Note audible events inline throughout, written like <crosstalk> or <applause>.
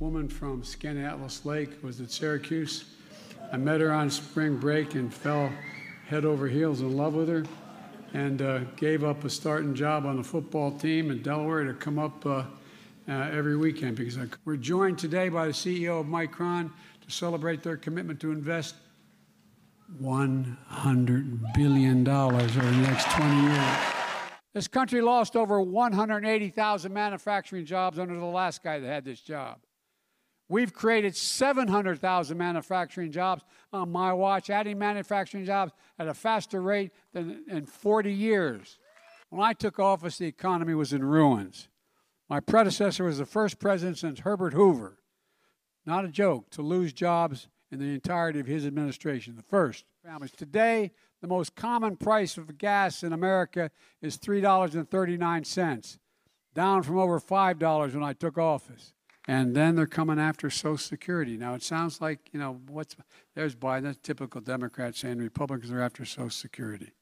Woman from Skaneateles Lake was at Syracuse. I met her on spring break and fell head over heels in love with her and uh, gave up a starting job on the football team in Delaware to come up uh, uh, every weekend because we're joined today by the CEO of Micron to celebrate their commitment to invest $100 billion over the next 20 years. This country lost over 180,000 manufacturing jobs under the last guy that had this job. We've created 700,000 manufacturing jobs on my watch, adding manufacturing jobs at a faster rate than in 40 years. When I took office, the economy was in ruins. My predecessor was the first president since Herbert Hoover. Not a joke to lose jobs in the entirety of his administration, the first. Families. Today, the most common price of gas in America is $3.39, down from over $5 when I took office and then they're coming after Social Security. Now it sounds like you know what's there's Biden, that's typical Democrats saying Republicans are after Social Security.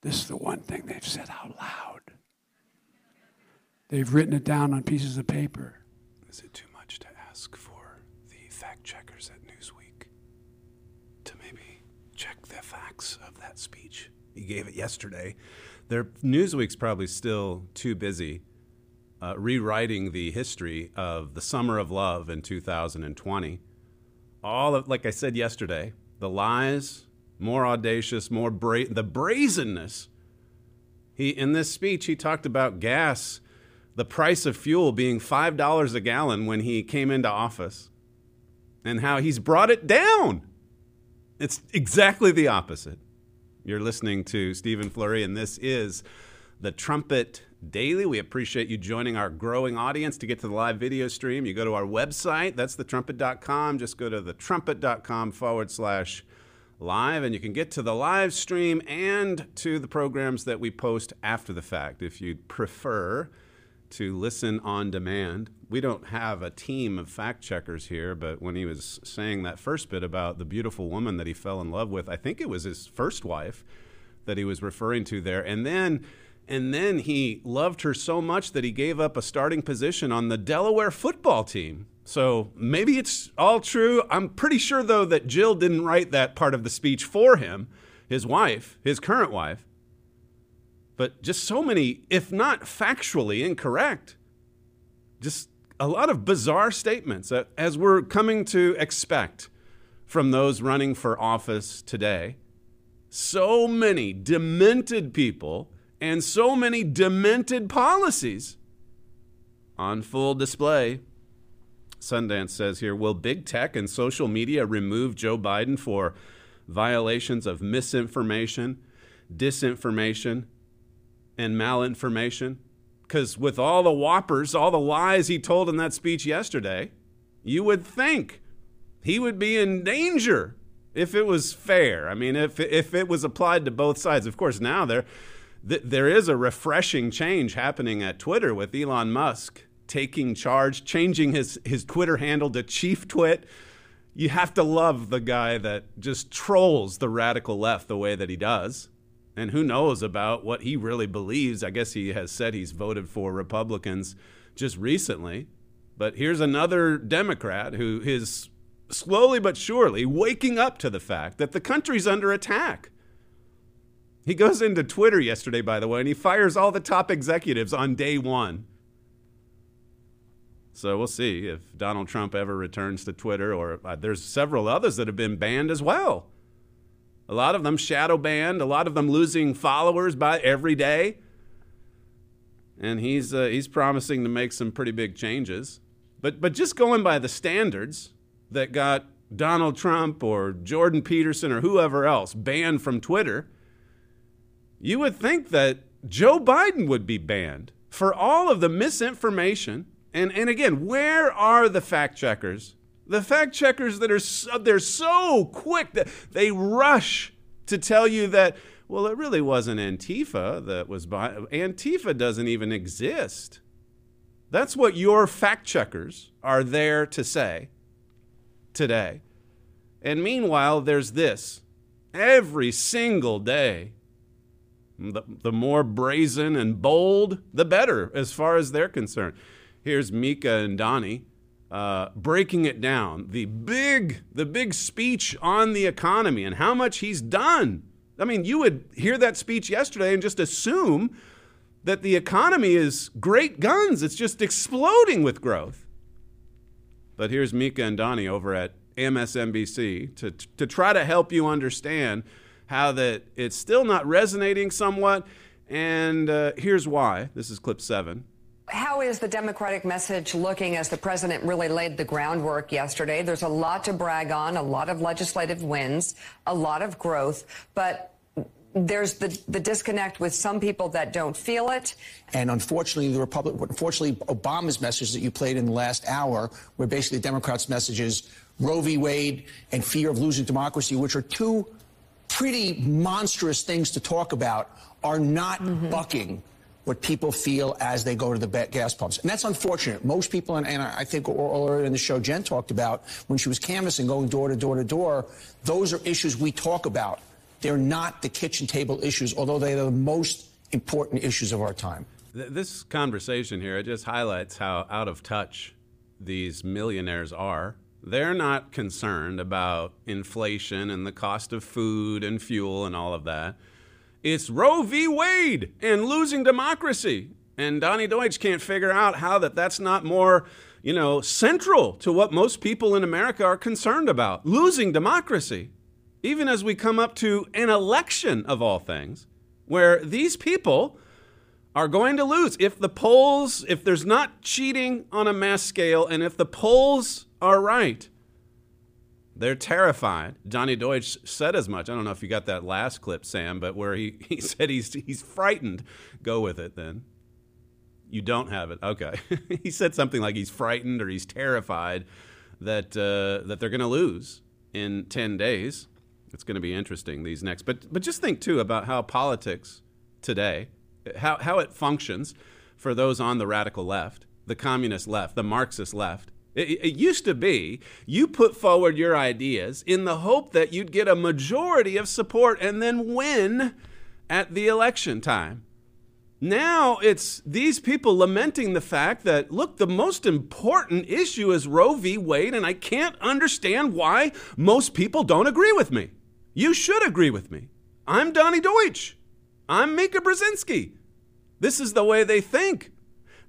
This is the one thing they've said out loud. They've written it down on pieces of paper. Is it too much to ask for the fact checkers at Newsweek to maybe check the facts of that speech? He gave it yesterday. Their Newsweek's probably still too busy uh, rewriting the history of the summer of love in 2020. All of, like I said yesterday, the lies, more audacious, more bra- the brazenness. He in this speech he talked about gas, the price of fuel being five dollars a gallon when he came into office, and how he's brought it down. It's exactly the opposite. You're listening to Stephen Flurry, and this is the Trumpet Daily. We appreciate you joining our growing audience to get to the live video stream. You go to our website, that's thetrumpet.com. Just go to thetrumpet.com forward slash live, and you can get to the live stream and to the programs that we post after the fact if you'd prefer to listen on demand. We don't have a team of fact checkers here, but when he was saying that first bit about the beautiful woman that he fell in love with, I think it was his first wife that he was referring to there. And then and then he loved her so much that he gave up a starting position on the Delaware football team. So maybe it's all true. I'm pretty sure, though, that Jill didn't write that part of the speech for him, his wife, his current wife. But just so many, if not factually incorrect, just a lot of bizarre statements as we're coming to expect from those running for office today. So many demented people and so many demented policies on full display. Sundance says here Will big tech and social media remove Joe Biden for violations of misinformation, disinformation, and malinformation? Because with all the whoppers, all the lies he told in that speech yesterday, you would think he would be in danger if it was fair. I mean, if, if it was applied to both sides. Of course, now they're th- there is a refreshing change happening at Twitter with Elon Musk taking charge, changing his, his Twitter handle to Chief Twit. You have to love the guy that just trolls the radical left the way that he does. And who knows about what he really believes? I guess he has said he's voted for Republicans just recently. But here's another Democrat who is slowly but surely waking up to the fact that the country's under attack. He goes into Twitter yesterday, by the way, and he fires all the top executives on day one. So we'll see if Donald Trump ever returns to Twitter, or uh, there's several others that have been banned as well. A lot of them shadow banned, a lot of them losing followers by every day. And he's uh, he's promising to make some pretty big changes. But but just going by the standards that got Donald Trump or Jordan Peterson or whoever else banned from Twitter, you would think that Joe Biden would be banned for all of the misinformation And and again, where are the fact checkers? The fact checkers that are so, they're so quick that they rush to tell you that well, it really wasn't Antifa that was behind. Antifa doesn't even exist. That's what your fact checkers are there to say today. And meanwhile, there's this every single day. The, the more brazen and bold, the better, as far as they're concerned. Here's Mika and Donnie uh, breaking it down. The big, the big speech on the economy and how much he's done. I mean, you would hear that speech yesterday and just assume that the economy is great guns. It's just exploding with growth. But here's Mika and Donnie over at MSNBC to, to try to help you understand how that it's still not resonating somewhat. And uh, here's why. This is clip seven. How is the Democratic message looking as the president really laid the groundwork yesterday? There's a lot to brag on, a lot of legislative wins, a lot of growth, but there's the, the disconnect with some people that don't feel it. And unfortunately, the Republic, unfortunately, Obama's message that you played in the last hour, where basically Democrats' messages, Roe v. Wade and fear of losing democracy, which are two pretty monstrous things to talk about, are not mm-hmm. bucking what people feel as they go to the gas pumps. And that's unfortunate. Most people, and, and I think earlier in the show, Jen talked about when she was canvassing, going door to door to door, those are issues we talk about. They're not the kitchen table issues, although they are the most important issues of our time. This conversation here, it just highlights how out of touch these millionaires are. They're not concerned about inflation and the cost of food and fuel and all of that. It's Roe v. Wade and losing democracy. And Donnie Deutsch can't figure out how that that's not more, you know, central to what most people in America are concerned about. Losing democracy. Even as we come up to an election of all things, where these people are going to lose. If the polls, if there's not cheating on a mass scale, and if the polls are right, they're terrified. Johnny Deutsch said as much. I don't know if you got that last clip, Sam, but where he, <laughs> he said he's, he's frightened. Go with it then. You don't have it. Okay. <laughs> he said something like he's frightened or he's terrified that, uh, that they're going to lose in 10 days. It's going to be interesting these next. But, but just think, too, about how politics today, how, how it functions for those on the radical left, the communist left, the Marxist left it, it, used to be you put forward your ideas in the hope that you'd get a majority of support and then win at the election time. Now it's these people lamenting the fact that, look, the most important issue is Roe v. Wade, and I can't understand why most people don't agree with me. You should agree with me. I'm Donnie Deutsch. I'm Mika Brzezinski. This is the way they think.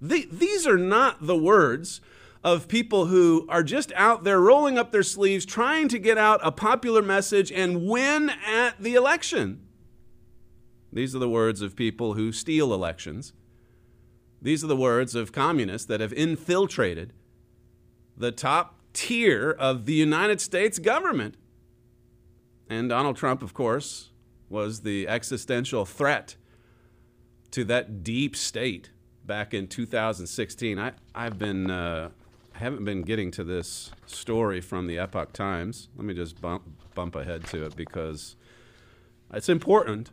The, these are not the words of people who are just out there rolling up their sleeves, trying to get out a popular message and win at the election. These are the words of people who steal elections. These are the words of communists that have infiltrated the top tier of the United States government. And Donald Trump, of course, was the existential threat to that deep state back in 2016. I, I've been uh, haven't been getting to this story from the Epoch Times. Let me just bump, bump ahead to it because it's important.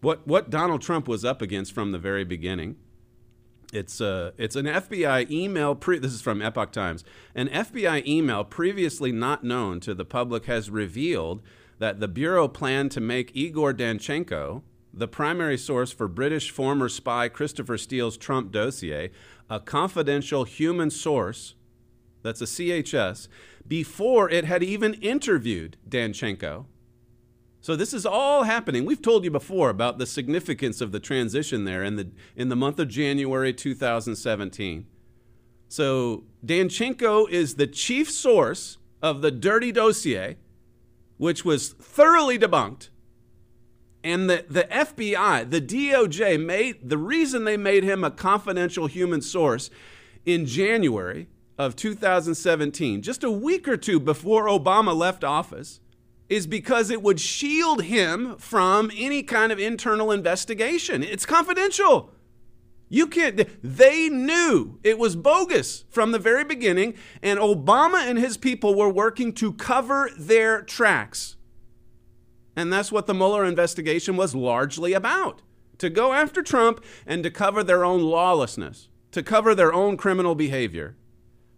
What, what Donald Trump was up against from the very beginning. It's, uh, it's an FBI email. Pre- this is from Epoch Times. An FBI email previously not known to the public has revealed that the Bureau planned to make Igor Danchenko, the primary source for British former spy Christopher Steele's Trump dossier, a confidential human source, that's a CHS, before it had even interviewed Danchenko. So this is all happening. We've told you before about the significance of the transition there in the in the month of January 2017. So Danchenko is the chief source of the dirty dossier, which was thoroughly debunked and the, the FBI, the DOJ, made the reason they made him a confidential human source in January of 2017, just a week or two before Obama left office, is because it would shield him from any kind of internal investigation. It's confidential. You can't, they knew it was bogus from the very beginning, and Obama and his people were working to cover their tracks. And that's what the Mueller investigation was largely about to go after Trump and to cover their own lawlessness, to cover their own criminal behavior.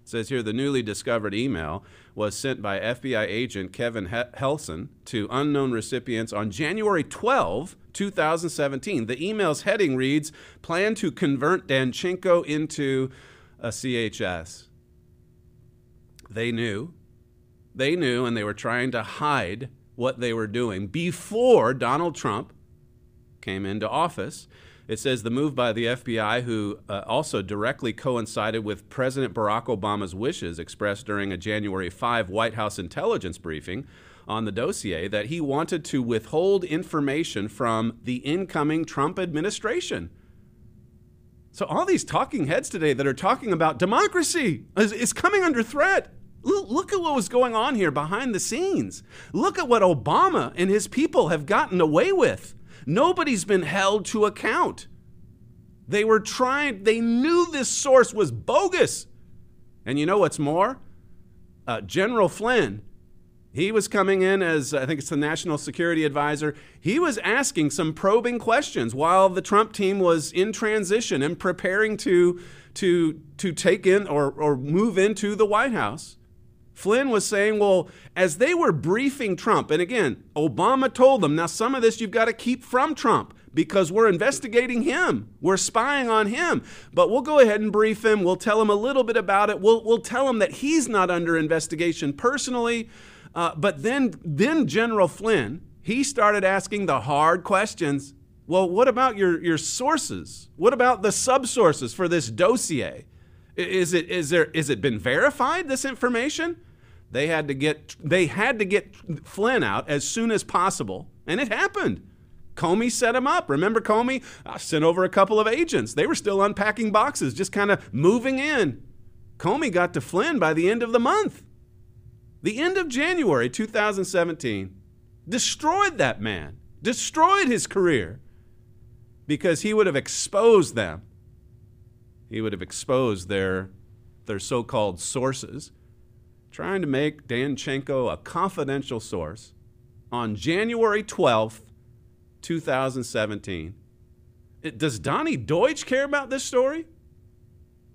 It says here the newly discovered email was sent by FBI agent Kevin Helson to unknown recipients on January 12, 2017. The email's heading reads Plan to convert Danchenko into a CHS. They knew. They knew, and they were trying to hide what they were doing before Donald Trump came into office. It says the move by the FBI, who uh, also directly coincided with President Barack Obama's wishes expressed during a January 5 White House intelligence briefing on the dossier, that he wanted to withhold information from the incoming Trump administration. So, all these talking heads today that are talking about democracy is, is coming under threat. Look at what was going on here behind the scenes. Look at what Obama and his people have gotten away with. Nobody's been held to account. They were trying, they knew this source was bogus. And you know what's more? Uh, General Flynn, he was coming in as, I think it's the National Security Advisor. He was asking some probing questions while the Trump team was in transition and preparing to, to, to take in or, or move into the White House. Flynn was saying, well, as they were briefing Trump, and again, Obama told them, now some of this you've got to keep from Trump because we're investigating him. We're spying on him. But we'll go ahead and brief him. We'll tell him a little bit about it. We'll, we'll tell him that he's not under investigation personally. Uh, but then, then General Flynn, he started asking the hard questions. Well, what about your, your sources? What about the subsources for this dossier? Is it is there is it been verified this information? They had to get they had to get Flynn out as soon as possible, and it happened. Comey set him up. Remember Comey? I sent over a couple of agents. They were still unpacking boxes, just kind of moving in. Comey got to Flynn by the end of the month. The end of January 2017 destroyed that man, destroyed his career because he would have exposed them he would have exposed their, their so called sources, trying to make Danchenko a confidential source on January 12th, 2017. It, does Donnie Deutsch care about this story?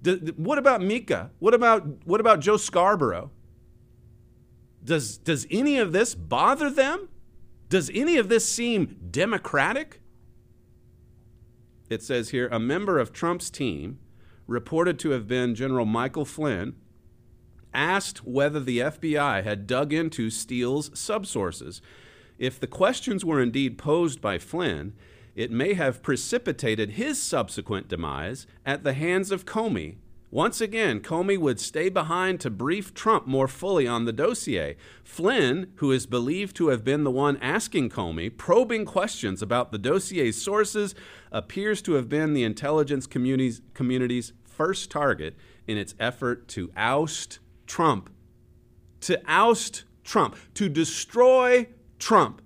Do, what about Mika? What about, what about Joe Scarborough? Does, does any of this bother them? Does any of this seem democratic? It says here a member of Trump's team reported to have been General Michael Flynn, asked whether the FBI had dug into Steele's subsources. If the questions were indeed posed by Flynn, it may have precipitated his subsequent demise at the hands of Comey. Once again, Comey would stay behind to brief Trump more fully on the dossier. Flynn, who is believed to have been the one asking Comey probing questions about the dossier's sources, appears to have been the intelligence community's, community's first target in its effort to oust Trump. To oust Trump, to destroy Trump,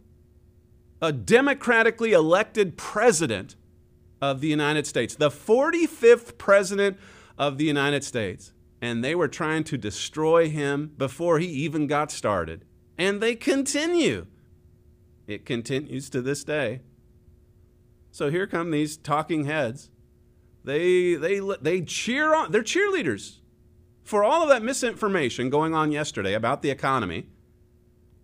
a democratically elected president of the United States, the 45th president of the United States. And they were trying to destroy him before he even got started. And they continue. It continues to this day. So here come these talking heads. They they they cheer on. They're cheerleaders for all of that misinformation going on yesterday about the economy.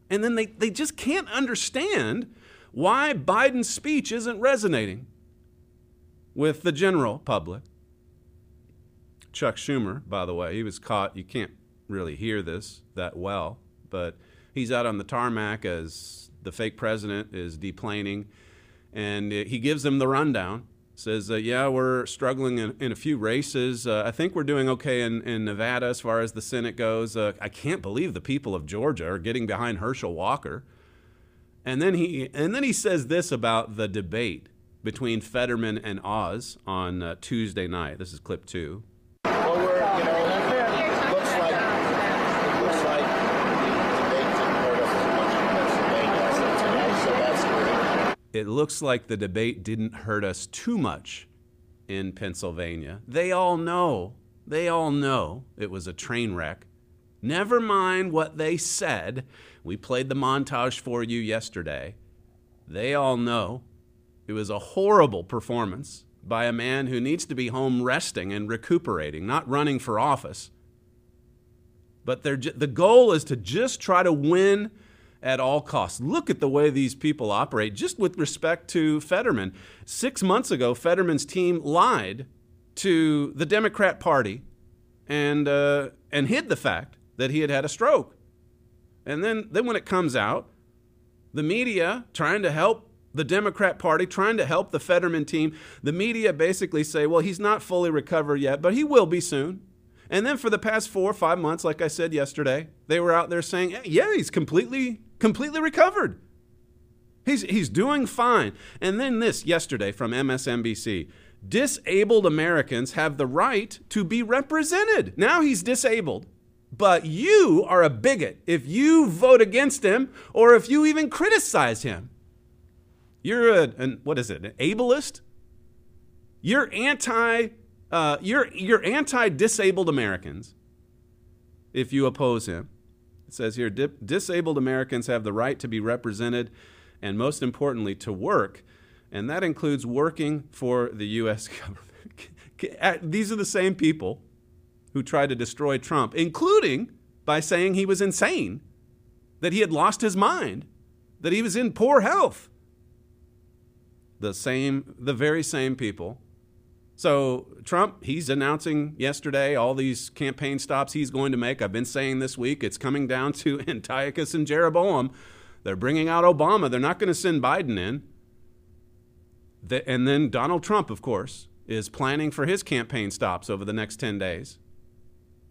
And then they, they just can't understand why Biden's speech isn't resonating with the general public. Chuck Schumer, by the way, he was caught. You can't really hear this that well, but he's out on the tarmac as the fake president is deplaning and he gives them the rundown. Says, uh, yeah, we're struggling in, in a few races. Uh, I think we're doing okay in, in Nevada as far as the Senate goes. Uh, I can't believe the people of Georgia are getting behind Herschel Walker. And then he and then he says this about the debate between Fetterman and Oz on uh, Tuesday night. This is clip two. Well, we're, you know, looks like looks like it looks like the debate didn't hurt us too much in Pennsylvania. They all know, they all know it was a train wreck. Never mind what they said. We played the montage for you yesterday. They all know it was a horrible performance by a man who needs to be home resting and recuperating, not running for office. But the goal is to just try to win at all costs. Look at the way these people operate, just with respect to Fetterman. Six months ago, Fetterman's team lied to the Democrat Party and, uh, and hid the fact that he had had a stroke. And then, then when it comes out, the media trying to help the Democrat Party, trying to help the Fetterman team, the media basically say, well, he's not fully recovered yet, but he will be soon. And then for the past four or five months, like I said yesterday, they were out there saying, yeah, he's completely completely recovered. He's, he's doing fine. And then this yesterday from MSNBC disabled Americans have the right to be represented. Now he's disabled. But you are a bigot if you vote against him or if you even criticize him. You're a, an, what is it, an ableist? You're anti, uh, you're, you're anti-disabled Americans if you oppose him. It says here disabled Americans have the right to be represented and, most importantly, to work. And that includes working for the U.S. <laughs> government. These are the same people who tried to destroy Trump, including by saying he was insane, that he had lost his mind, that he was in poor health. The same, the very same people so, Trump, he's announcing yesterday all these campaign stops he's going to make. I've been saying this week it's coming down to <laughs> Antiochus and Jeroboam. They're bringing out Obama. They're not going to send Biden in. The, and then Donald Trump, of course, is planning for his campaign stops over the next 10 days.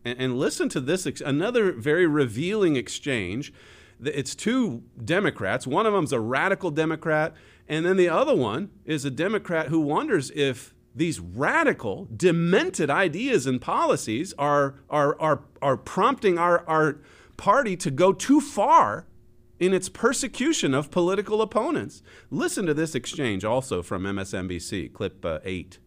And, and listen to this another very revealing exchange. It's two Democrats. One of them's a radical Democrat, and then the other one is a Democrat who wonders if these radical, demented ideas and policies are, are, are, are prompting our, our party to go too far in its persecution of political opponents. Listen to this exchange also from MSNBC, clip uh, 8.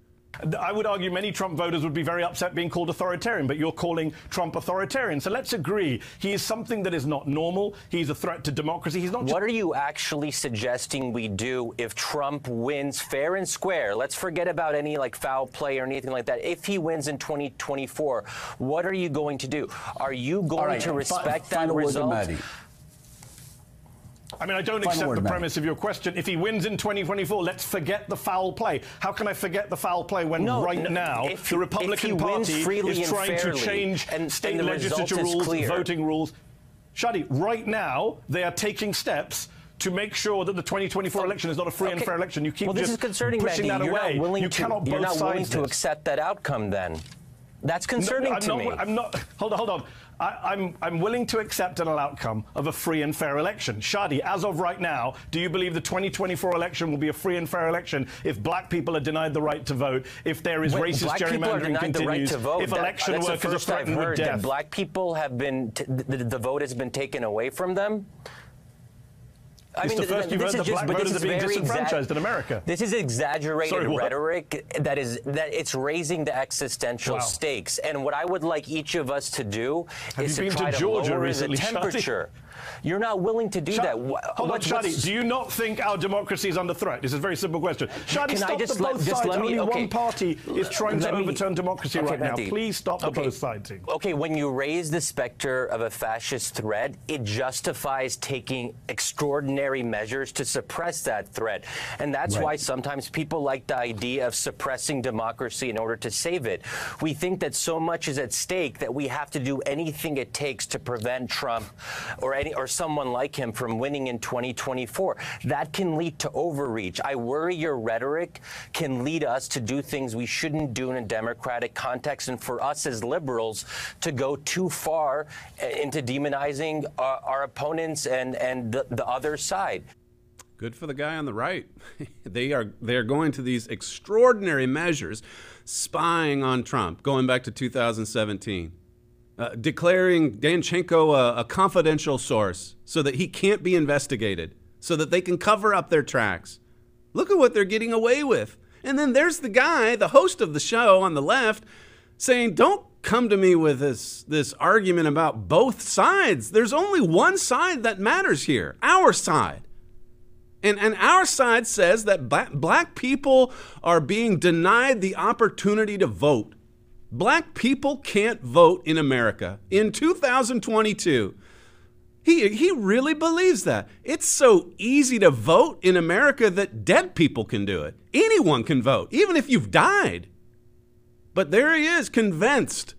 I would argue many Trump voters would be very upset being called authoritarian, but you're calling Trump authoritarian. So let's agree. He is something that is not normal. He's a threat to democracy. He's not. What are you actually suggesting we do if Trump wins fair and square? Let's forget about any like foul play or anything like that. If he wins in 2024, what are you going to do? Are you going right, to respect that result? I mean, I don't Final accept the premise of your question. If he wins in 2024, let's forget the foul play. How can I forget the foul play when no, right no, now the Republican Party is trying to change and, state and legislature rules, voting rules? Shadi, right now they are taking steps to make sure that the 2024 election is not a free okay. and fair election. You keep well, this just is concerning, pushing Mehdi. that you're away. Not willing you to, cannot you're not willing to accept that outcome then. That's concerning no, to not, me. I'm not. Hold on, hold on. I, am I'm, I'm willing to accept an outcome of a free and fair election. Shadi, as of right now, do you believe the 2024 election will be a free and fair election if black people are denied the right to vote, if there is Wait, racist gerrymandering continues, right if election that, workers are threatened with death? That black people have been, the, the vote has been taken away from them? I it's mean, the first you've heard that black voters are being disenfranchised in America. This is exaggerated Sorry, rhetoric that is that it's raising the existential wow. stakes. And what I would like each of us to do Have is to try to, to lower the <laughs> temperature. You're not willing to do Shad, that. Hold what's, on, Shadi. Do you not think our democracy is under threat? This is a very simple question. Shadi, stop I just the let, both just sides. let me, Only okay. one party is trying let to me, overturn democracy okay, right now. Please stop the okay. both sides. Okay, when you raise the specter of a fascist threat, it justifies taking extraordinary measures to suppress that threat. And that's right. why sometimes people like the idea of suppressing democracy in order to save it. We think that so much is at stake that we have to do anything it takes to prevent Trump or any or someone like him from winning in 2024. That can lead to overreach. I worry your rhetoric can lead us to do things we shouldn't do in a democratic context and for us as liberals to go too far eh, into demonizing our, our opponents and, and the, the other side. Good for the guy on the right. <laughs> they are they are going to these extraordinary measures, spying on Trump, going back to 2017, uh, declaring Danchenko a, a confidential source so that he can't be investigated, so that they can cover up their tracks. Look at what they're getting away with. And then there's the guy, the host of the show on the left, saying, Don't come to me with this, this argument about both sides. There's only one side that matters here our side. And, and our side says that black, black people are being denied the opportunity to vote. Black people can't vote in America in 2022. He, he really believes that. It's so easy to vote in America that dead people can do it. Anyone can vote, even if you've died. But there he is, convinced.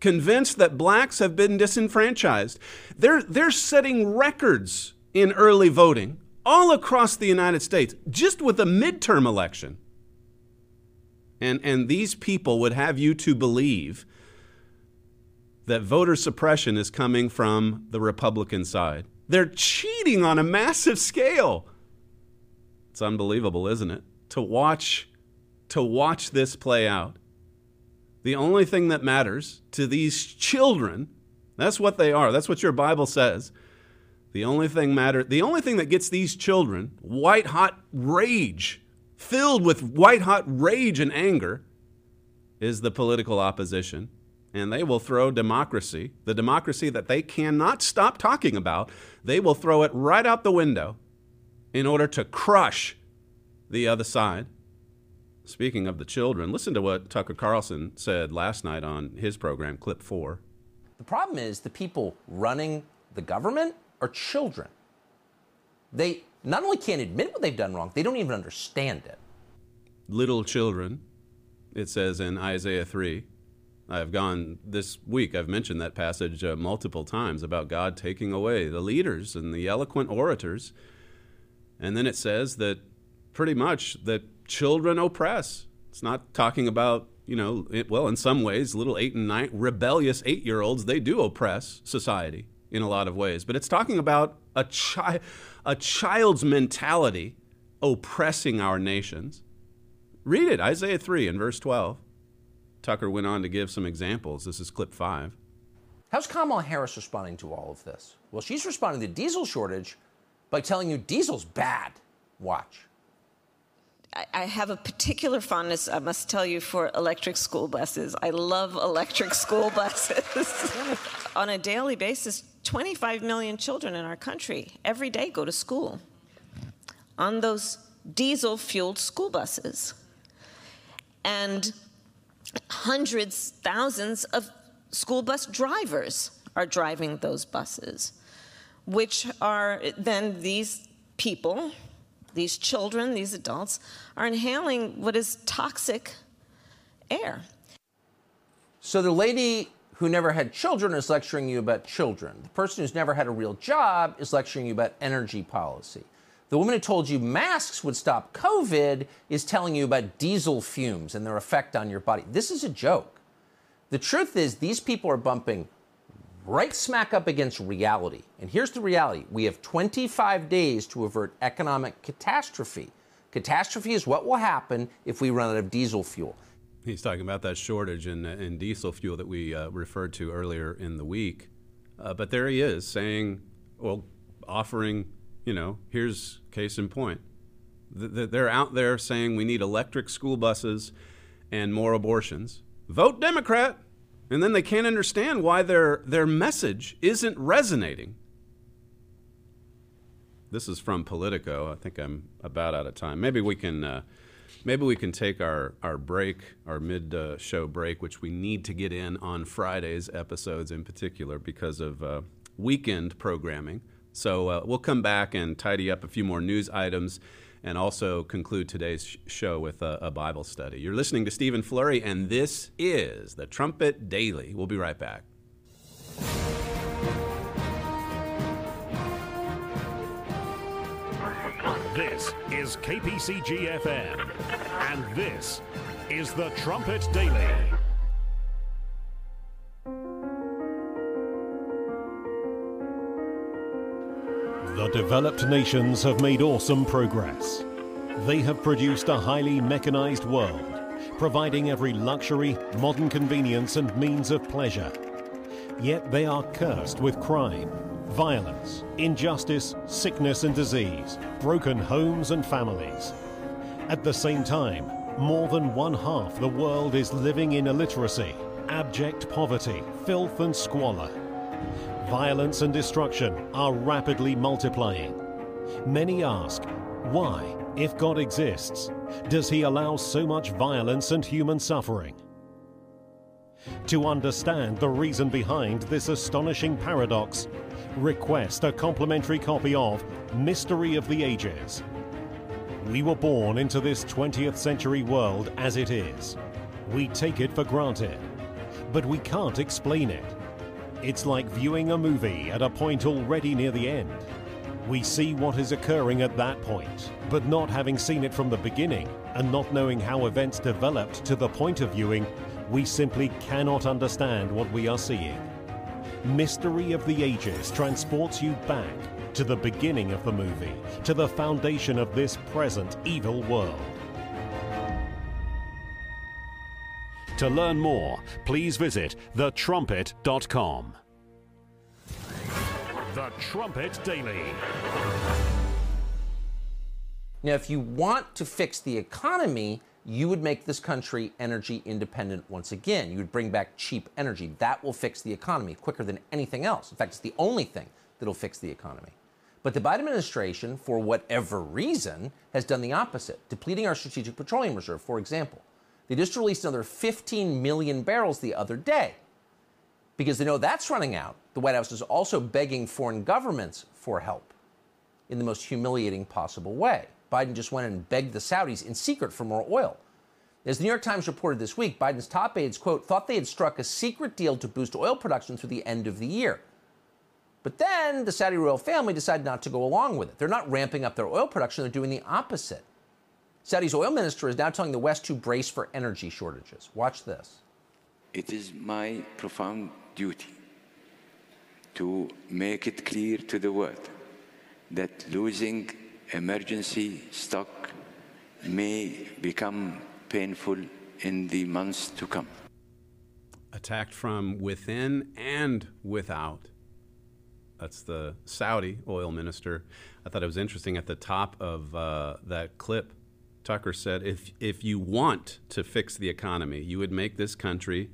Convinced that blacks have been disenfranchised. They're, they're setting records in early voting all across the United States, just with a midterm election. And, and these people would have you to believe that voter suppression is coming from the Republican side. They're cheating on a massive scale. It's unbelievable, isn't it? To watch to watch this play out. The only thing that matters to these children, that's what they are. That's what your Bible says. The only thing matter, the only thing that gets these children white hot rage, filled with white hot rage and anger, is the political opposition. And they will throw democracy, the democracy that they cannot stop talking about, they will throw it right out the window in order to crush the other side. Speaking of the children, listen to what Tucker Carlson said last night on his program, Clip 4. The problem is the people running the government are children. They not only can't admit what they've done wrong, they don't even understand it. Little children, it says in Isaiah 3. I've gone this week, I've mentioned that passage uh, multiple times about God taking away the leaders and the eloquent orators. And then it says that pretty much that children oppress. It's not talking about, you know, it, well, in some ways, little eight and nine rebellious eight year olds, they do oppress society in a lot of ways. But it's talking about a, chi- a child's mentality oppressing our nations. Read it, Isaiah 3 and verse 12. Tucker went on to give some examples. This is clip five. How's Kamala Harris responding to all of this? Well, she's responding to diesel shortage by telling you diesel's bad. Watch. I have a particular fondness, I must tell you, for electric school buses. I love electric school <laughs> buses. On a daily basis, 25 million children in our country every day go to school on those diesel fueled school buses. And hundreds, thousands of school bus drivers are driving those buses, which are then these people these children, these adults, are inhaling what is toxic air. So the lady who never had children is lecturing you about children. The person who's never had a real job is lecturing you about energy policy. The woman who told you masks would stop COVID is telling you about diesel fumes and their effect on your body. This is a joke. The truth is, these people are bumping right smack up against reality. And here's the reality we have 25 days to avert economic catastrophe. Catastrophe is what will happen if we run out of diesel fuel. He's talking about that shortage in, in diesel fuel that we uh, referred to earlier in the week. Uh, but there he is saying, well, offering, you know, here's case in point. They're out there saying we need electric school buses and more abortions. Vote Democrat and then they can't understand why their their message isn't resonating. This is from Politico. I think I'm about out of time. Maybe we can uh, maybe we can take our our break, our mid uh, show break, which we need to get in on Fridays episodes in particular because of uh, weekend programming. So uh, we'll come back and tidy up a few more news items and also conclude today's show with a, a, Bible study. You're listening to Stephen Flurry, and this is the Trumpet Daily. We'll be right back. This is KPCG FM, and this is the Trumpet Daily. The developed nations have made awesome progress. They have produced a highly mechanized world, providing every luxury, modern convenience, and means of pleasure. Yet they are cursed with crime, violence, injustice, sickness, and disease, broken homes and families. At the same time, more than one half the world is living in illiteracy, abject poverty, filth, and squalor. Violence and destruction are rapidly multiplying. Many ask, why, if God exists, does he allow so much violence and human suffering? To understand the reason behind this astonishing paradox, request a complimentary copy of Mystery of the Ages. We were born into this 20th century world as it is. We take it for granted, but we can't explain it. It's like viewing a movie at a point already near the end. We see what is occurring at that point, but not having seen it from the beginning and not knowing how events developed to the point of viewing, we simply cannot understand what we are seeing. Mystery of the Ages transports you back to the beginning of the movie, to the foundation of this present evil world. To learn more, please visit thetrumpet.com. The Trumpet Daily. Now, if you want to fix the economy, you would make this country energy independent once again. You would bring back cheap energy. That will fix the economy quicker than anything else. In fact, it's the only thing that'll fix the economy. But the Biden administration, for whatever reason, has done the opposite, depleting our strategic petroleum reserve, for example. They just released another 15 million barrels the other day. Because they know that's running out, the White House is also begging foreign governments for help in the most humiliating possible way. Biden just went and begged the Saudis in secret for more oil. As the New York Times reported this week, Biden's top aides, quote, thought they had struck a secret deal to boost oil production through the end of the year. But then the Saudi royal family decided not to go along with it. They're not ramping up their oil production, they're doing the opposite. Saudi's oil minister is now telling the West to brace for energy shortages. Watch this. It is my profound duty to make it clear to the world that losing emergency stock may become painful in the months to come. Attacked from within and without. That's the Saudi oil minister. I thought it was interesting at the top of uh, that clip. Tucker said, if, if you want to fix the economy, you would make this country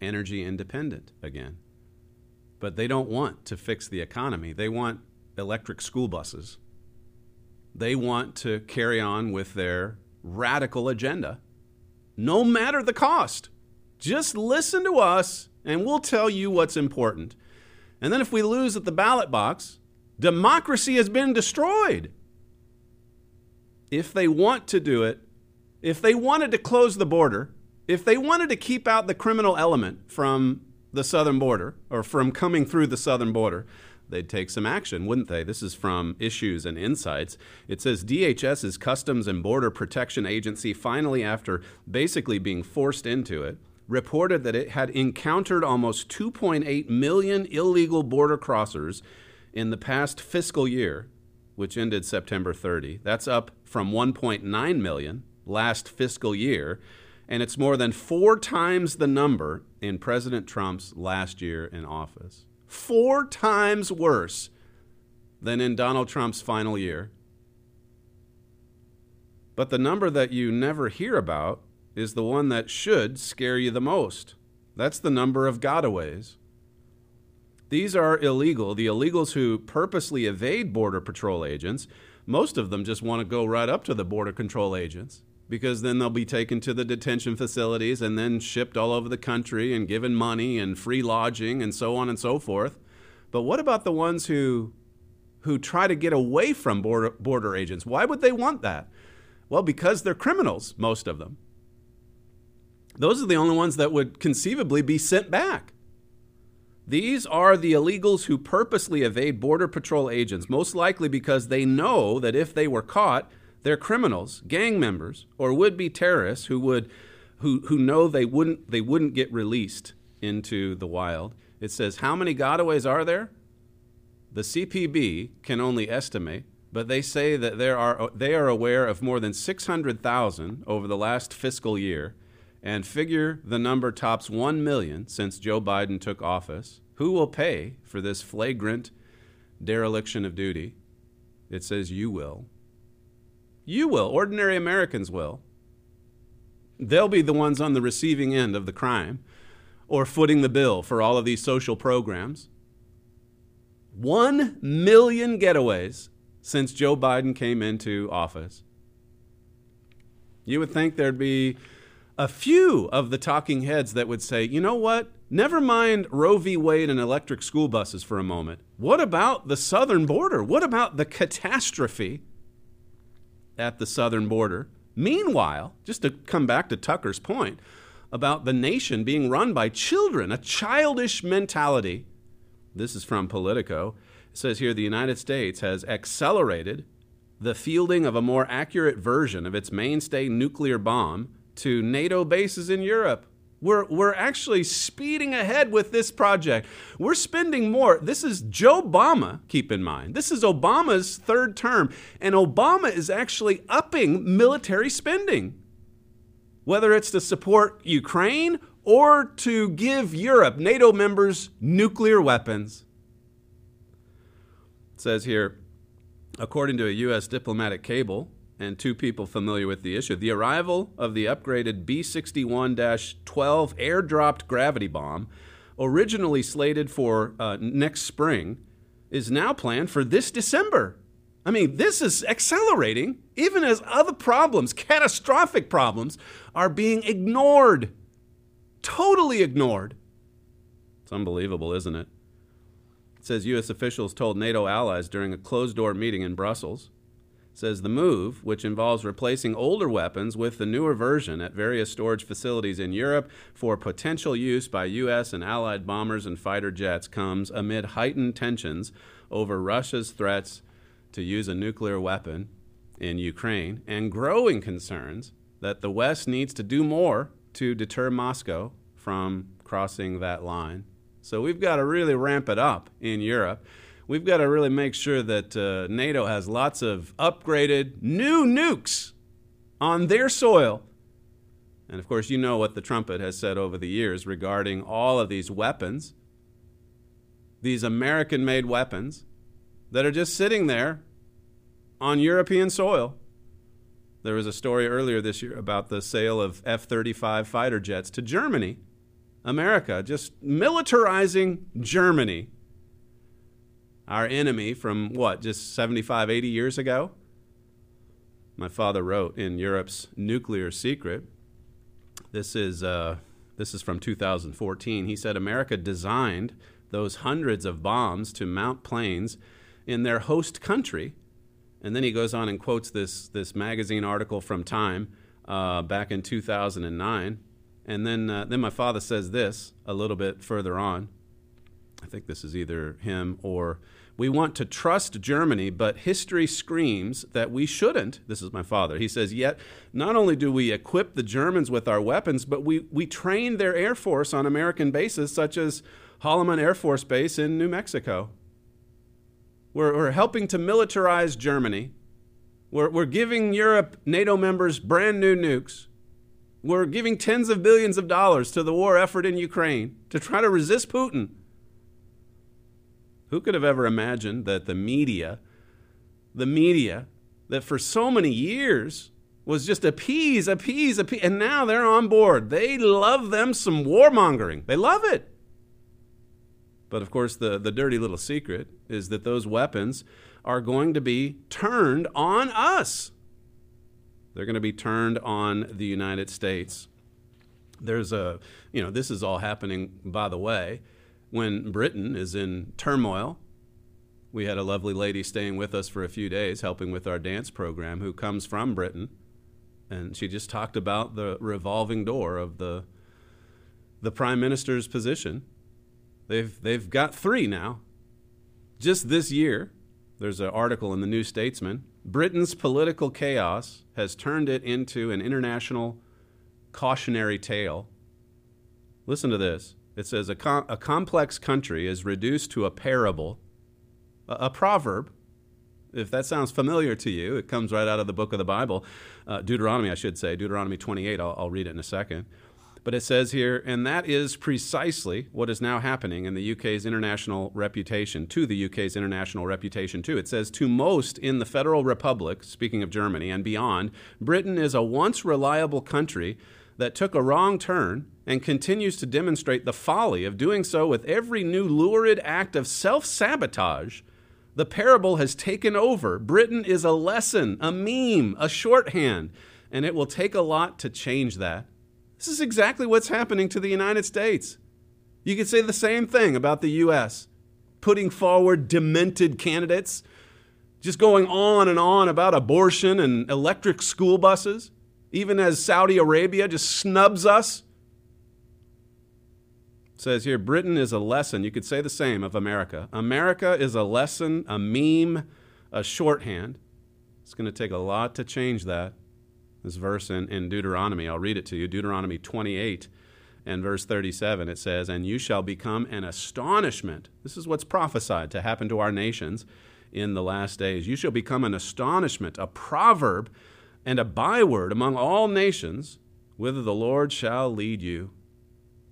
energy independent again. But they don't want to fix the economy. They want electric school buses. They want to carry on with their radical agenda, no matter the cost. Just listen to us, and we'll tell you what's important. And then if we lose at the ballot box, democracy has been destroyed. If they want to do it, if they wanted to close the border, if they wanted to keep out the criminal element from the southern border or from coming through the southern border, they'd take some action, wouldn't they? This is from Issues and Insights. It says DHS's Customs and Border Protection Agency, finally, after basically being forced into it, reported that it had encountered almost 2.8 million illegal border crossers in the past fiscal year, which ended September 30. That's up from 1.9 million last fiscal year, and it's more than four times the number in President Trump's last year in office. Four times worse than in Donald Trump's final year. But the number that you never hear about is the one that should scare you the most. That's the number of gotaways. These are illegal. The illegals who purposely evade Border Patrol agents, most of them just want to go right up to the Border Control agents because then they'll be taken to the detention facilities and then shipped all over the country and given money and free lodging and so on and so forth. But what about the ones who who try to get away from border, border agents? Why would they want that? Well, because they're criminals, most of them. Those are the only ones that would conceivably be sent back. These are the illegals who purposely evade Border Patrol agents, most likely because they know that if they were caught, they're criminals, gang members, or would-be terrorists who would who who know they wouldn't they wouldn't get released into the wild. It says how many gotaways are there? The CPB can only estimate, but they say that there are they are aware of more than 600,000 over the last fiscal year and figure the number tops 1 million since Joe Biden took office. Who will pay for this flagrant dereliction of duty? It says you will. You will. Ordinary Americans will. They'll be the ones on the receiving end of the crime or footing the bill for all of these social programs. One million getaways since Joe Biden came into office. You would think there'd be a few of the talking heads that would say, you know what? Never mind Roe v. Wade and electric school buses for a moment. What about the southern border? What about the catastrophe at the southern border? Meanwhile, just to come back to Tucker's point about the nation being run by children, a childish mentality. This is from Politico. It says here the United States has accelerated the fielding of a more accurate version of its mainstay nuclear bomb to NATO bases in Europe. We're, we're actually speeding ahead with this project. We're spending more. This is Joe Obama, keep in mind. This is Obama's third term, and Obama is actually upping military spending, whether it's to support Ukraine or to give Europe, NATO members, nuclear weapons. It says here, according to a U.S. diplomatic cable, and two people familiar with the issue. The arrival of the upgraded B 61 12 airdropped gravity bomb, originally slated for uh, next spring, is now planned for this December. I mean, this is accelerating, even as other problems, catastrophic problems, are being ignored. Totally ignored. It's unbelievable, isn't it? It says U.S. officials told NATO allies during a closed door meeting in Brussels says the move, which involves replacing older weapons with the newer version at various storage facilities in Europe for potential use by U.S. and Allied bombers and fighter jets, comes amid heightened tensions over Russia's threats to use a nuclear weapon in Ukraine and growing concerns that the West needs to do more to deter Moscow from crossing that line. So we've got to really ramp it up in Europe we've got to really make sure that uh, NATO has lots of upgraded new nukes on their soil. And of course, you know what the trumpet has said over the years regarding all of these weapons, these American made weapons that are just sitting there on European soil. There was a story earlier this year about the sale of F 35 fighter jets to Germany. America just militarizing Germany our enemy from what, just 75, 80 years ago? My father wrote in Europe's Nuclear Secret. This is, uh, this is from 2014. He said America designed those hundreds of bombs to mount planes in their host country. And then he goes on and quotes this, this magazine article from Time uh, back in 2009. And then, uh, then my father says this a little bit further on. I think this is either him or we want to trust Germany, but history screams that we shouldn't. This is my father. He says, Yet, not only do we equip the Germans with our weapons, but we, we train their Air Force on American bases, such as Holloman Air Force Base in New Mexico. We're, we're helping to militarize Germany. We're, we're giving Europe, NATO members, brand new nukes. We're giving tens of billions of dollars to the war effort in Ukraine to try to resist Putin. Who could have ever imagined that the media, the media that for so many years was just appease, appease, appease, and now they're on board. They love them some warmongering. They love it. But of course, the, the dirty little secret is that those weapons are going to be turned on us. They're going to be turned on the United States. There's a, you know, this is all happening, by the way, when Britain is in turmoil. We had a lovely lady staying with us for a few days, helping with our dance program, who comes from Britain, and she just talked about the revolving door of the the prime minister's position. They've they've got three now. Just this year, there's an article in the New Statesman. Britain's political chaos has turned it into an international cautionary tale. Listen to this. It says a, com- a complex country is reduced to a parable, a, a, proverb. If that sounds familiar to you, it comes right out of the book of the Bible, uh, Deuteronomy, I should say, Deuteronomy 28. I'll, I'll read it in a second. But it says here, and that is precisely what is now happening in the UK's international reputation, to the UK's international reputation, too. It says, to most in the Federal Republic, speaking of Germany and beyond, Britain is a once reliable country that took a wrong turn and continues to demonstrate the folly of doing so with every new lurid act of self sabotage. The parable has taken over. Britain is a lesson, a meme, a shorthand, and it will take a lot to change that. This is exactly what's happening to the United States. You could say the same thing about the U.S., putting forward demented candidates, just going on and on about abortion and electric school buses, even as Saudi Arabia just snubs us. It says here Britain is a lesson. You could say the same of America. America is a lesson, a meme, a shorthand. It's going to take a lot to change that this verse in, in Deuteronomy. I'll read it to you Deuteronomy 28 and verse 37. It says, And you shall become an astonishment. This is what's prophesied to happen to our nations in the last days. You shall become an astonishment, a proverb, and a byword among all nations, whither the Lord shall lead you.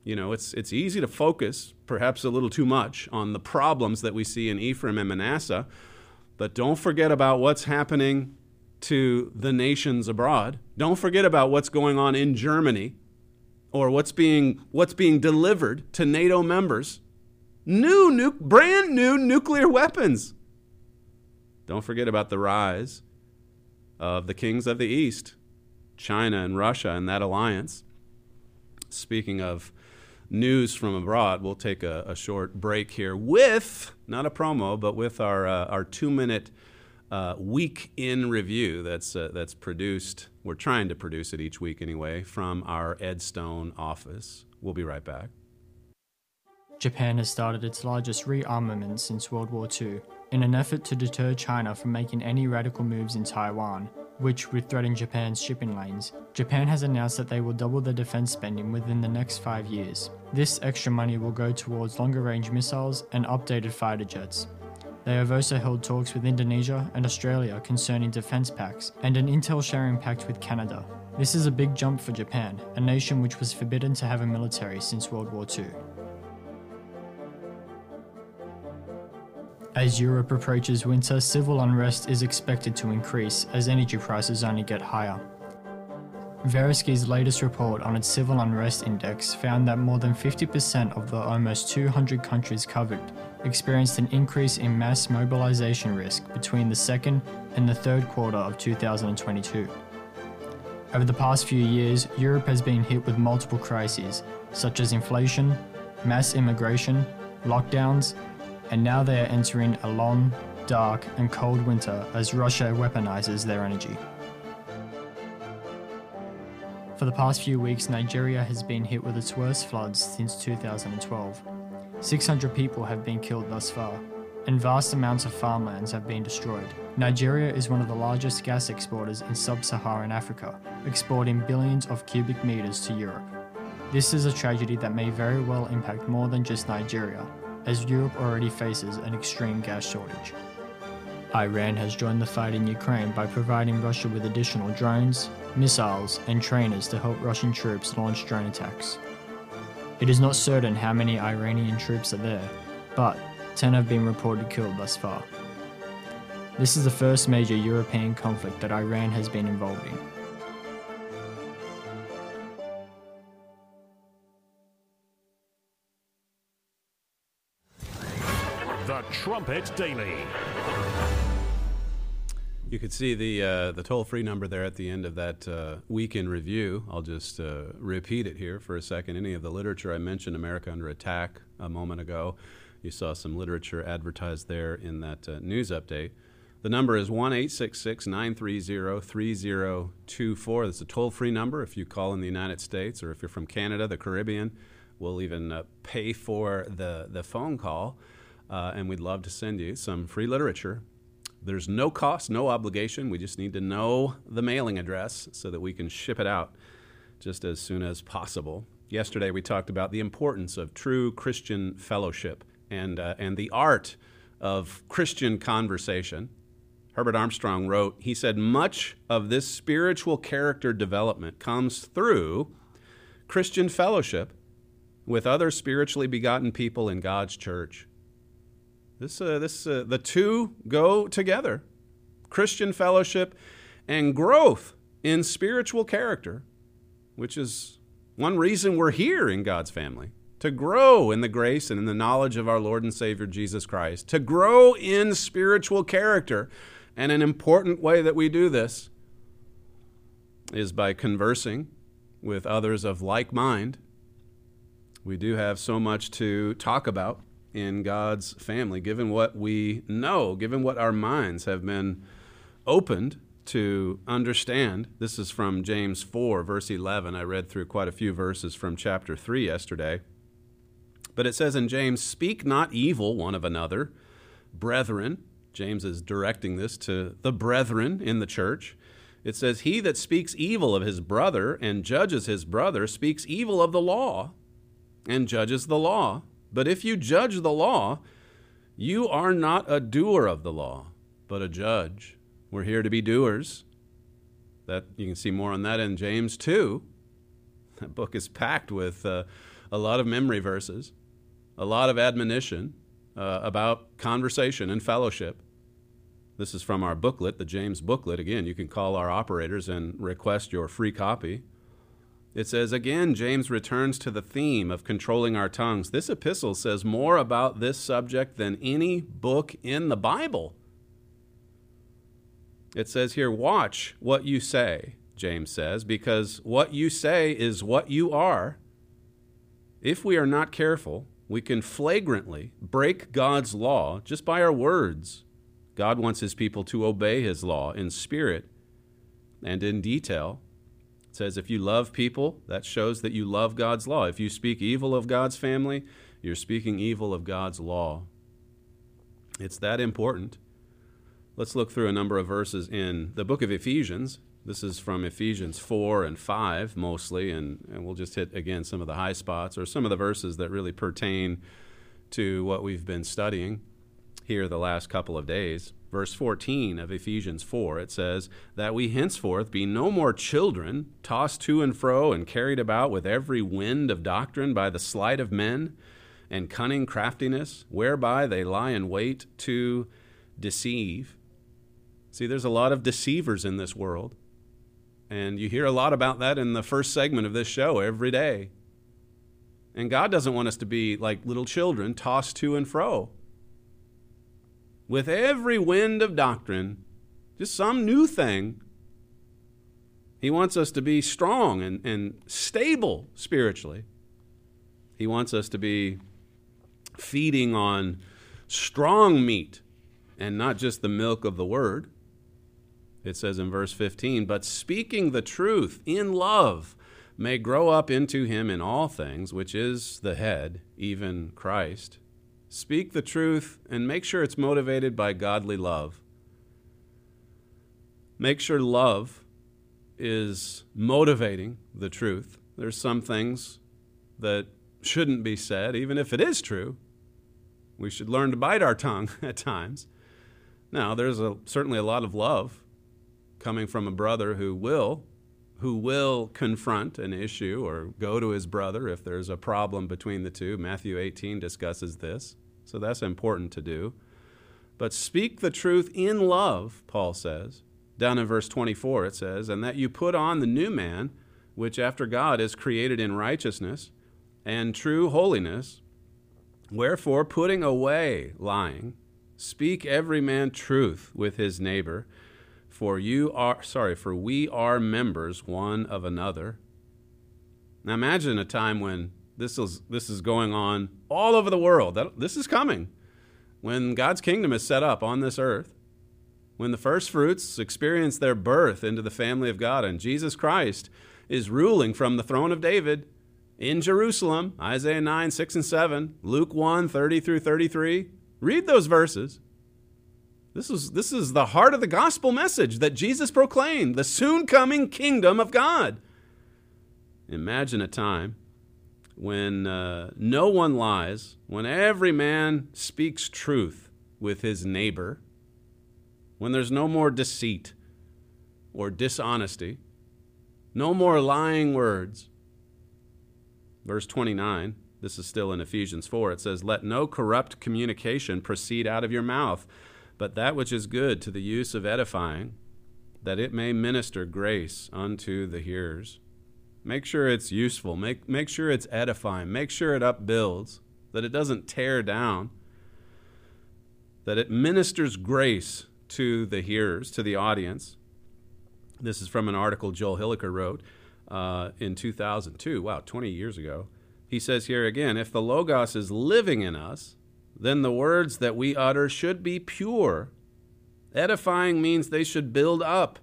You know, it's, it's easy to focus, perhaps a little too much, on the problems that we see in Ephraim and Manasseh, but don't forget about what's happening to the nations abroad. Don't forget about what's going on in Germany or what's being, what's being delivered to NATO members. New, new, brand new nuclear weapons. Don't forget about the rise of the kings of the East, China and Russia and that alliance. Speaking of news from abroad, we'll take a, a short break here with, not a promo, but with our, uh, our two minute uh, week in review that's, uh, that's produced. We're trying to produce it each week anyway from our Edstone office. We'll be right back. Japan has started its largest rearmament since World War II in an effort to deter China from making any radical moves in Taiwan, which would threaten Japan's shipping lanes. Japan has announced that they will double their defense spending within the next five years. This extra money will go towards longer range missiles and updated fighter jets, they have also held talks with Indonesia and Australia concerning defence pacts and an intel sharing pact with Canada. This is a big jump for Japan, a nation which was forbidden to have a military since World War II. As Europe approaches winter, civil unrest is expected to increase as energy prices only get higher. Verisk's latest report on its civil unrest index found that more than 50% of the almost 200 countries covered experienced an increase in mass mobilization risk between the second and the third quarter of 2022. Over the past few years, Europe has been hit with multiple crises, such as inflation, mass immigration, lockdowns, and now they are entering a long, dark, and cold winter as Russia weaponizes their energy. For the past few weeks, Nigeria has been hit with its worst floods since 2012. 600 people have been killed thus far, and vast amounts of farmlands have been destroyed. Nigeria is one of the largest gas exporters in sub Saharan Africa, exporting billions of cubic meters to Europe. This is a tragedy that may very well impact more than just Nigeria, as Europe already faces an extreme gas shortage. Iran has joined the fight in Ukraine by providing Russia with additional drones, missiles, and trainers to help Russian troops launch drone attacks. It is not certain how many Iranian troops are there, but 10 have been reported killed thus far. This is the first major European conflict that Iran has been involved in. Trumpet Daily. You could see the uh, the toll free number there at the end of that uh, week in review. I'll just uh, repeat it here for a second. Any of the literature I mentioned, America Under Attack, a moment ago, you saw some literature advertised there in that uh, news update. The number is 1 930 3024. That's a toll free number if you call in the United States or if you're from Canada, the Caribbean. We'll even uh, pay for the, the phone call, uh, and we'd love to send you some free literature there's no cost, no obligation. We just need to know the mailing address so that we can ship it out just as soon as possible. Yesterday, we talked about the importance of true Christian fellowship and, uh, and the art of Christian conversation. Herbert Armstrong wrote, he said, much of this spiritual character development comes through Christian fellowship with other spiritually begotten people in God's church. This, uh, this, uh, the two go together Christian fellowship and growth in spiritual character, which is one reason we're here in God's family to grow in the grace and in the knowledge of our Lord and Savior Jesus Christ, to grow in spiritual character. And an important way that we do this is by conversing with others of like mind. We do have so much to talk about in God's family, given what we know, given what our minds have been opened to understand. This is from James 4, verse 11. I read through quite a few verses from chapter 3 yesterday. But it says in James, Speak not evil one of another, brethren. James is directing this to the brethren in the church. It says, He that speaks evil of his brother and judges his brother speaks evil of the law and judges the law. But if you judge the law, you are not a doer of the law, but a judge. We're here to be doers. That you can see more on that in James 2. <laughs> That book is packed with uh, a lot of memory verses, a lot of admonition uh, about conversation and fellowship. This is from our booklet, the James booklet. Again, you can call our operators and request your free copy. It says, again, James returns to the theme of controlling our tongues. This epistle says more about this subject than any book in the Bible. It says here, watch what you say, James says, because what you say is what you are. If we are not careful, we can flagrantly break God's law just by our words. God wants his people to obey his law in spirit and in detail. It says if you love people, that shows that you love God's law. If you speak evil of God's family, you're speaking evil of God's law. It's that important. Let's look through a number of verses in the book of Ephesians. This is from Ephesians 4 and 5 mostly, and, and we'll just hit again some of the high spots or some of the verses that really pertain to what we've been studying here the last couple of days. Verse 14 of Ephesians 4, it says, That we henceforth be no more children, tossed to and fro and carried about with every wind of doctrine by the sleight of men and cunning craftiness, whereby they lie in wait to deceive. See, there's a lot of deceivers in this world. And you hear a lot about that in the first segment of this show every day. And God doesn't want us to be like little children tossed to and fro. With every wind of doctrine, just some new thing. He wants us to be strong and, and stable spiritually. He wants us to be feeding on strong meat and not just the milk of the word. It says in verse 15, but speaking the truth in love may grow up into him in all things, which is the head, even Christ. Speak the truth and make sure it's motivated by godly love. Make sure love is motivating the truth. There's some things that shouldn't be said, even if it is true. We should learn to bite our tongue <laughs> at times. Now, there's a, certainly a lot of love coming from a brother who will who will confront an issue or go to his brother if there's a problem between the two. Matthew 18 discusses this. So that's important to do. But speak the truth in love, Paul says. Down in verse 24 it says, "And that you put on the new man, which after God is created in righteousness and true holiness. Wherefore, putting away lying, speak every man truth with his neighbor." For you are, sorry, for we are members one of another. Now imagine a time when this is, this is going on all over the world. That, this is coming. When God's kingdom is set up on this earth, when the first fruits experience their birth into the family of God, and Jesus Christ is ruling from the throne of David in Jerusalem, Isaiah 9, 6, and 7, Luke 1, 30 through 33. Read those verses. This is, this is the heart of the gospel message that Jesus proclaimed the soon coming kingdom of God. Imagine a time when uh, no one lies, when every man speaks truth with his neighbor, when there's no more deceit or dishonesty, no more lying words, Verse 29, this is still in Ephesians 4. It says, Let no corrupt communication proceed out of your mouth, but that which is good to the use of edifying, that it may minister grace unto the hearers. Make sure it's useful. Make, make sure it's edifying. Make sure it upbuilds, that it doesn't tear down, that it ministers grace to the hearers, to the audience. This is from an article Joel Hilliker wrote uh, in 2002. Wow, 20 years ago. He says here again if the Logos is living in us, then the words that we utter should be pure. Edifying means they should build up,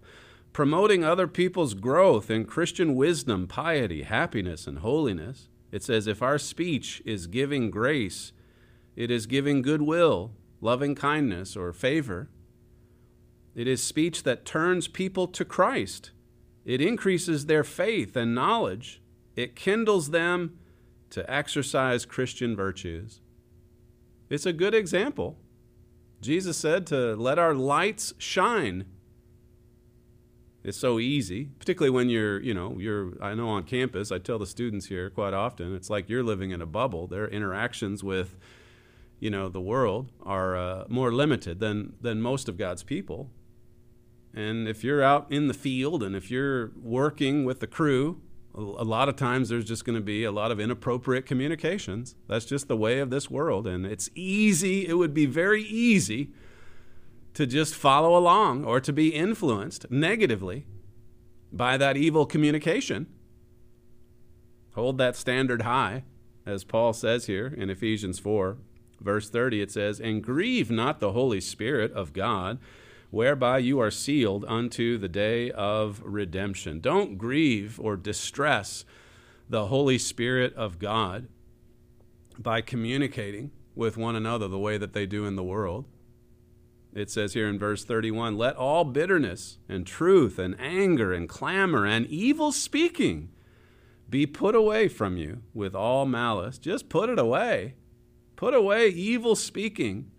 promoting other people's growth in Christian wisdom, piety, happiness, and holiness. It says if our speech is giving grace, it is giving goodwill, loving kindness, or favor. It is speech that turns people to Christ. It increases their faith and knowledge. It kindles them to exercise Christian virtues. It's a good example. Jesus said to let our lights shine. It's so easy, particularly when you're, you know, you're, I know on campus, I tell the students here quite often, it's like you're living in a bubble. Their interactions with, you know, the world are uh, more limited than, than most of God's people. And if you're out in the field and if you're working with the crew, a lot of times there's just going to be a lot of inappropriate communications. That's just the way of this world. And it's easy, it would be very easy to just follow along or to be influenced negatively by that evil communication. Hold that standard high, as Paul says here in Ephesians 4, verse 30. It says, And grieve not the Holy Spirit of God whereby you are sealed unto the day of redemption. Don't grieve or distress the Holy Spirit of God by communicating with one another the way that they do in the world. It says here in verse 31 Let all bitterness and truth and anger and clamor and evil speaking be put away from you with all malice. Just put it away. Put away evil speaking.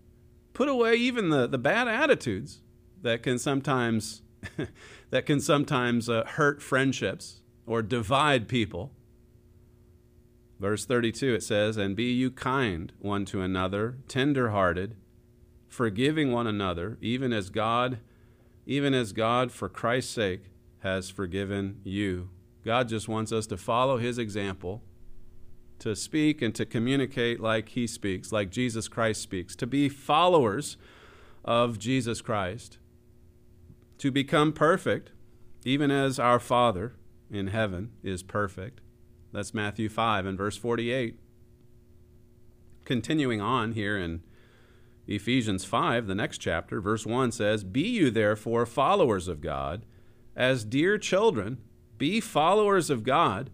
Put away even the, the bad attitudes that can sometimes <laughs> that can sometimes uh, hurt friendships or divide people. Verse 32 it says, "And be you kind one to another, tender-hearted, forgiving one another, even as God even as God for Christ's sake has forgiven you." God just wants us to follow his example, to speak and to communicate like he speaks, like Jesus Christ speaks, to be followers of Jesus Christ to become perfect, even as our Father in heaven is perfect. That's Matthew 5 and verse 48. Continuing on here in Ephesians 5, the next chapter, verse 1 says, Be you therefore followers of God, as dear children, be followers of God.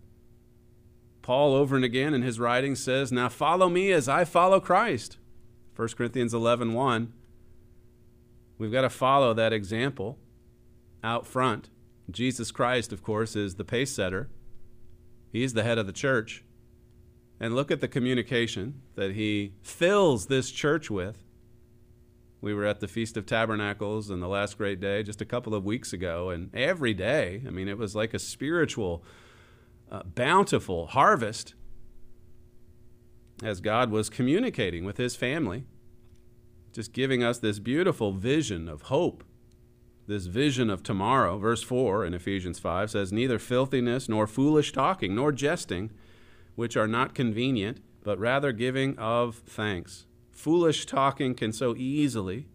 Paul, over and again in his writings, says, Now follow me as I follow Christ. 1 Corinthians 11 1. We've got to follow that example out front. Jesus Christ, of course, is the pace setter. He's the head of the church. And look at the communication that he fills this church with. We were at the Feast of Tabernacles and the last great day just a couple of weeks ago, and every day, I mean, it was like a spiritual, uh, bountiful harvest as God was communicating with his family, just giving us this beautiful vision of hope this vision of tomorrow, verse 4 in Ephesians 5 says, Neither filthiness, nor foolish talking, nor jesting, which are not convenient, but rather giving of thanks. Foolish talking can so easily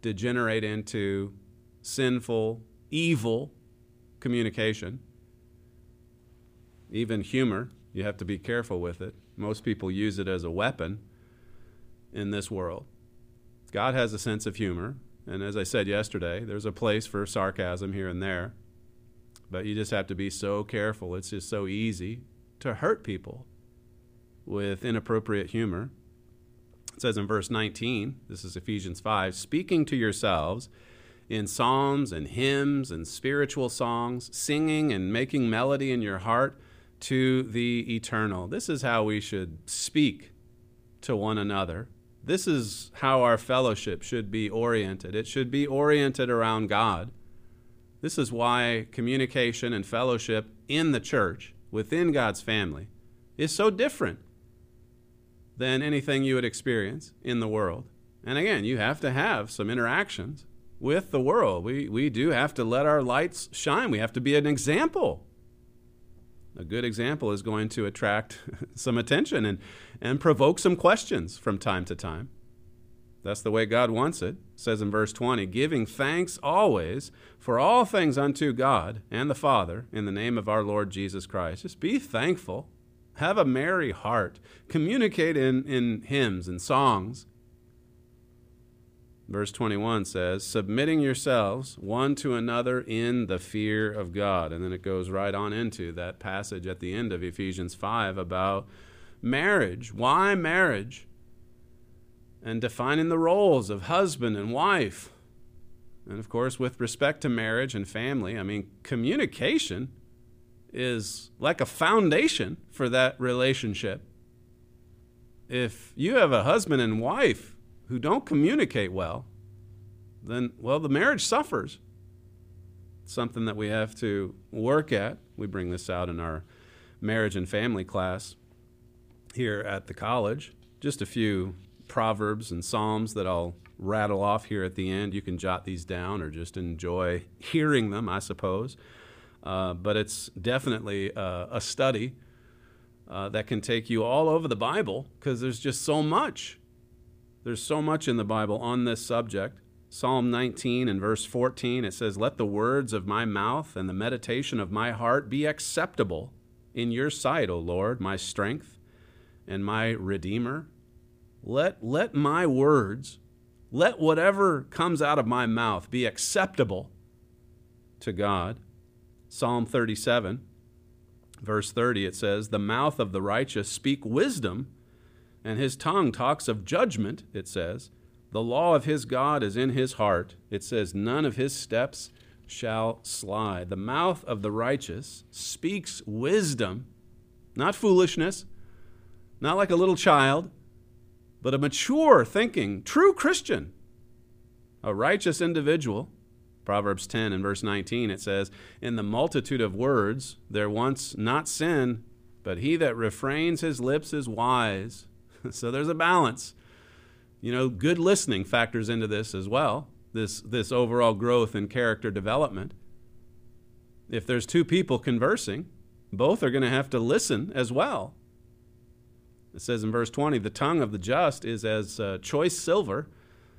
degenerate into sinful, evil communication. Even humor, you have to be careful with it. Most people use it as a weapon in this world. God has a sense of humor. And as I said yesterday, there's a place for sarcasm here and there. But you just have to be so careful. It's just so easy to hurt people with inappropriate humor. It says in verse 19, this is Ephesians 5, speaking to yourselves in psalms and hymns and spiritual songs, singing and making melody in your heart to the eternal. This is how we should speak to one another this is how our fellowship should be oriented. It should be oriented around God. This is why communication and fellowship in the church, within God's family, is so different than anything you would experience in the world. And again, you have to have some interactions with the world. We, we do have to let our lights shine. We have to be an example. A good example is going to attract <laughs> some attention and, and provoke some questions from time to time. That's the way God wants it. it. says in verse 20, giving thanks always for all things unto God and the Father in the name of our Lord Jesus Christ. Just be thankful. Have a merry heart. Communicate in, in hymns and songs Verse 21 says, submitting yourselves one to another in the fear of God. And then it goes right on into that passage at the end of Ephesians 5 about marriage. Why marriage? And defining the roles of husband and wife. And of course, with respect to marriage and family, I mean, communication is like a foundation for that relationship. If you have a husband and wife who don't communicate well, then, well, the marriage suffers. It's something that we have to work at. We bring this out in our marriage and family class here at the college. Just a few proverbs and psalms that I'll rattle off here at the end. You can jot these down or just enjoy <laughs> hearing them, I suppose. Uh, but it's definitely uh, a study uh, that can take you all over the Bible because there's just so much. There's so much in the Bible on this subject. Psalm 19 and verse 14, it says, Let the words of my mouth and the meditation of my heart be acceptable in your sight, O Lord, my strength and my Redeemer. Let, let my words, let whatever comes out of my mouth be acceptable to God. Psalm 37, verse 30, it says, The mouth of the righteous speak wisdom and his tongue talks of judgment, it says. The law of his God is in his heart. It says, None of his steps shall slide. The mouth of the righteous speaks wisdom, not foolishness, not like a little child, but a mature thinking, true Christian, a righteous individual. Proverbs 10 and verse 19, it says, In the multitude of words there wants not sin, but he that refrains his lips is wise. <laughs> so there's a balance. You know, good listening factors into this as well. This this overall growth and character development. If there's two people conversing, both are going to have to listen as well. It says in verse 20, the tongue of the just is as uh, choice silver,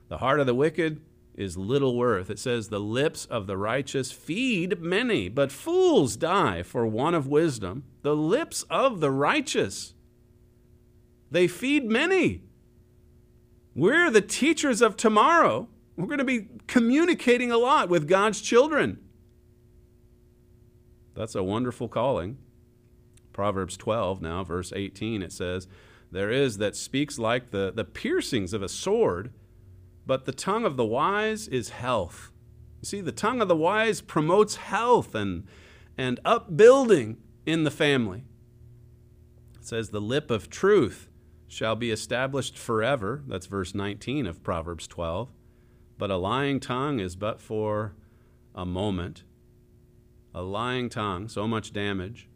the heart of the wicked is little worth. It says, The lips of the righteous feed many, but fools die for want of wisdom. The lips of the righteous they feed many. We're the teachers of tomorrow. We're going to be communicating a lot with God's children. That's a wonderful calling. Proverbs 12, now, verse 18, it says, There is that speaks like the, the piercings of a sword, but the tongue of the wise is health. You see, the tongue of the wise promotes health and, and upbuilding in the family. It says, The lip of truth shall be established forever. That's verse 19 of Proverbs 12. But a lying tongue is but for a moment. A lying tongue, so much damage.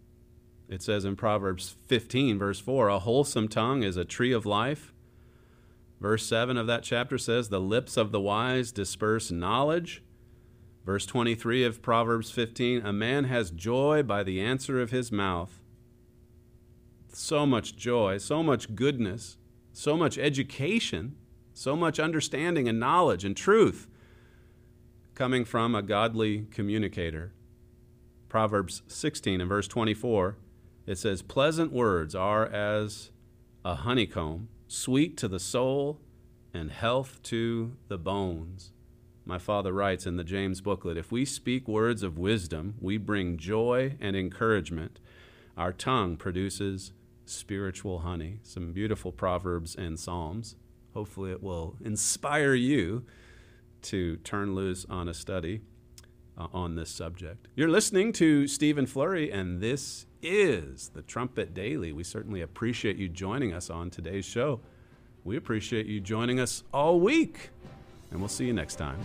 It says in Proverbs 15, verse 4, a wholesome tongue is a tree of life. Verse 7 of that chapter says, The lips of the wise disperse knowledge. Verse 23 of Proverbs 15, a man has joy by the answer of his mouth so much joy, so much goodness, so much education, so much understanding and knowledge and truth coming from a godly communicator. Proverbs 16 and verse 24, it says, Pleasant words are as a honeycomb, sweet to the soul and health to the bones. My father writes in the James booklet if we speak words of wisdom, we bring joy and encouragement. Our tongue produces spiritual honey, some beautiful proverbs and psalms. Hopefully, it will inspire you to turn loose on a study uh, on this subject. You're listening to Stephen Flurry, and this is the Trumpet Daily. We certainly appreciate you joining us on today's show. We appreciate you joining us all week, and we'll see you next time.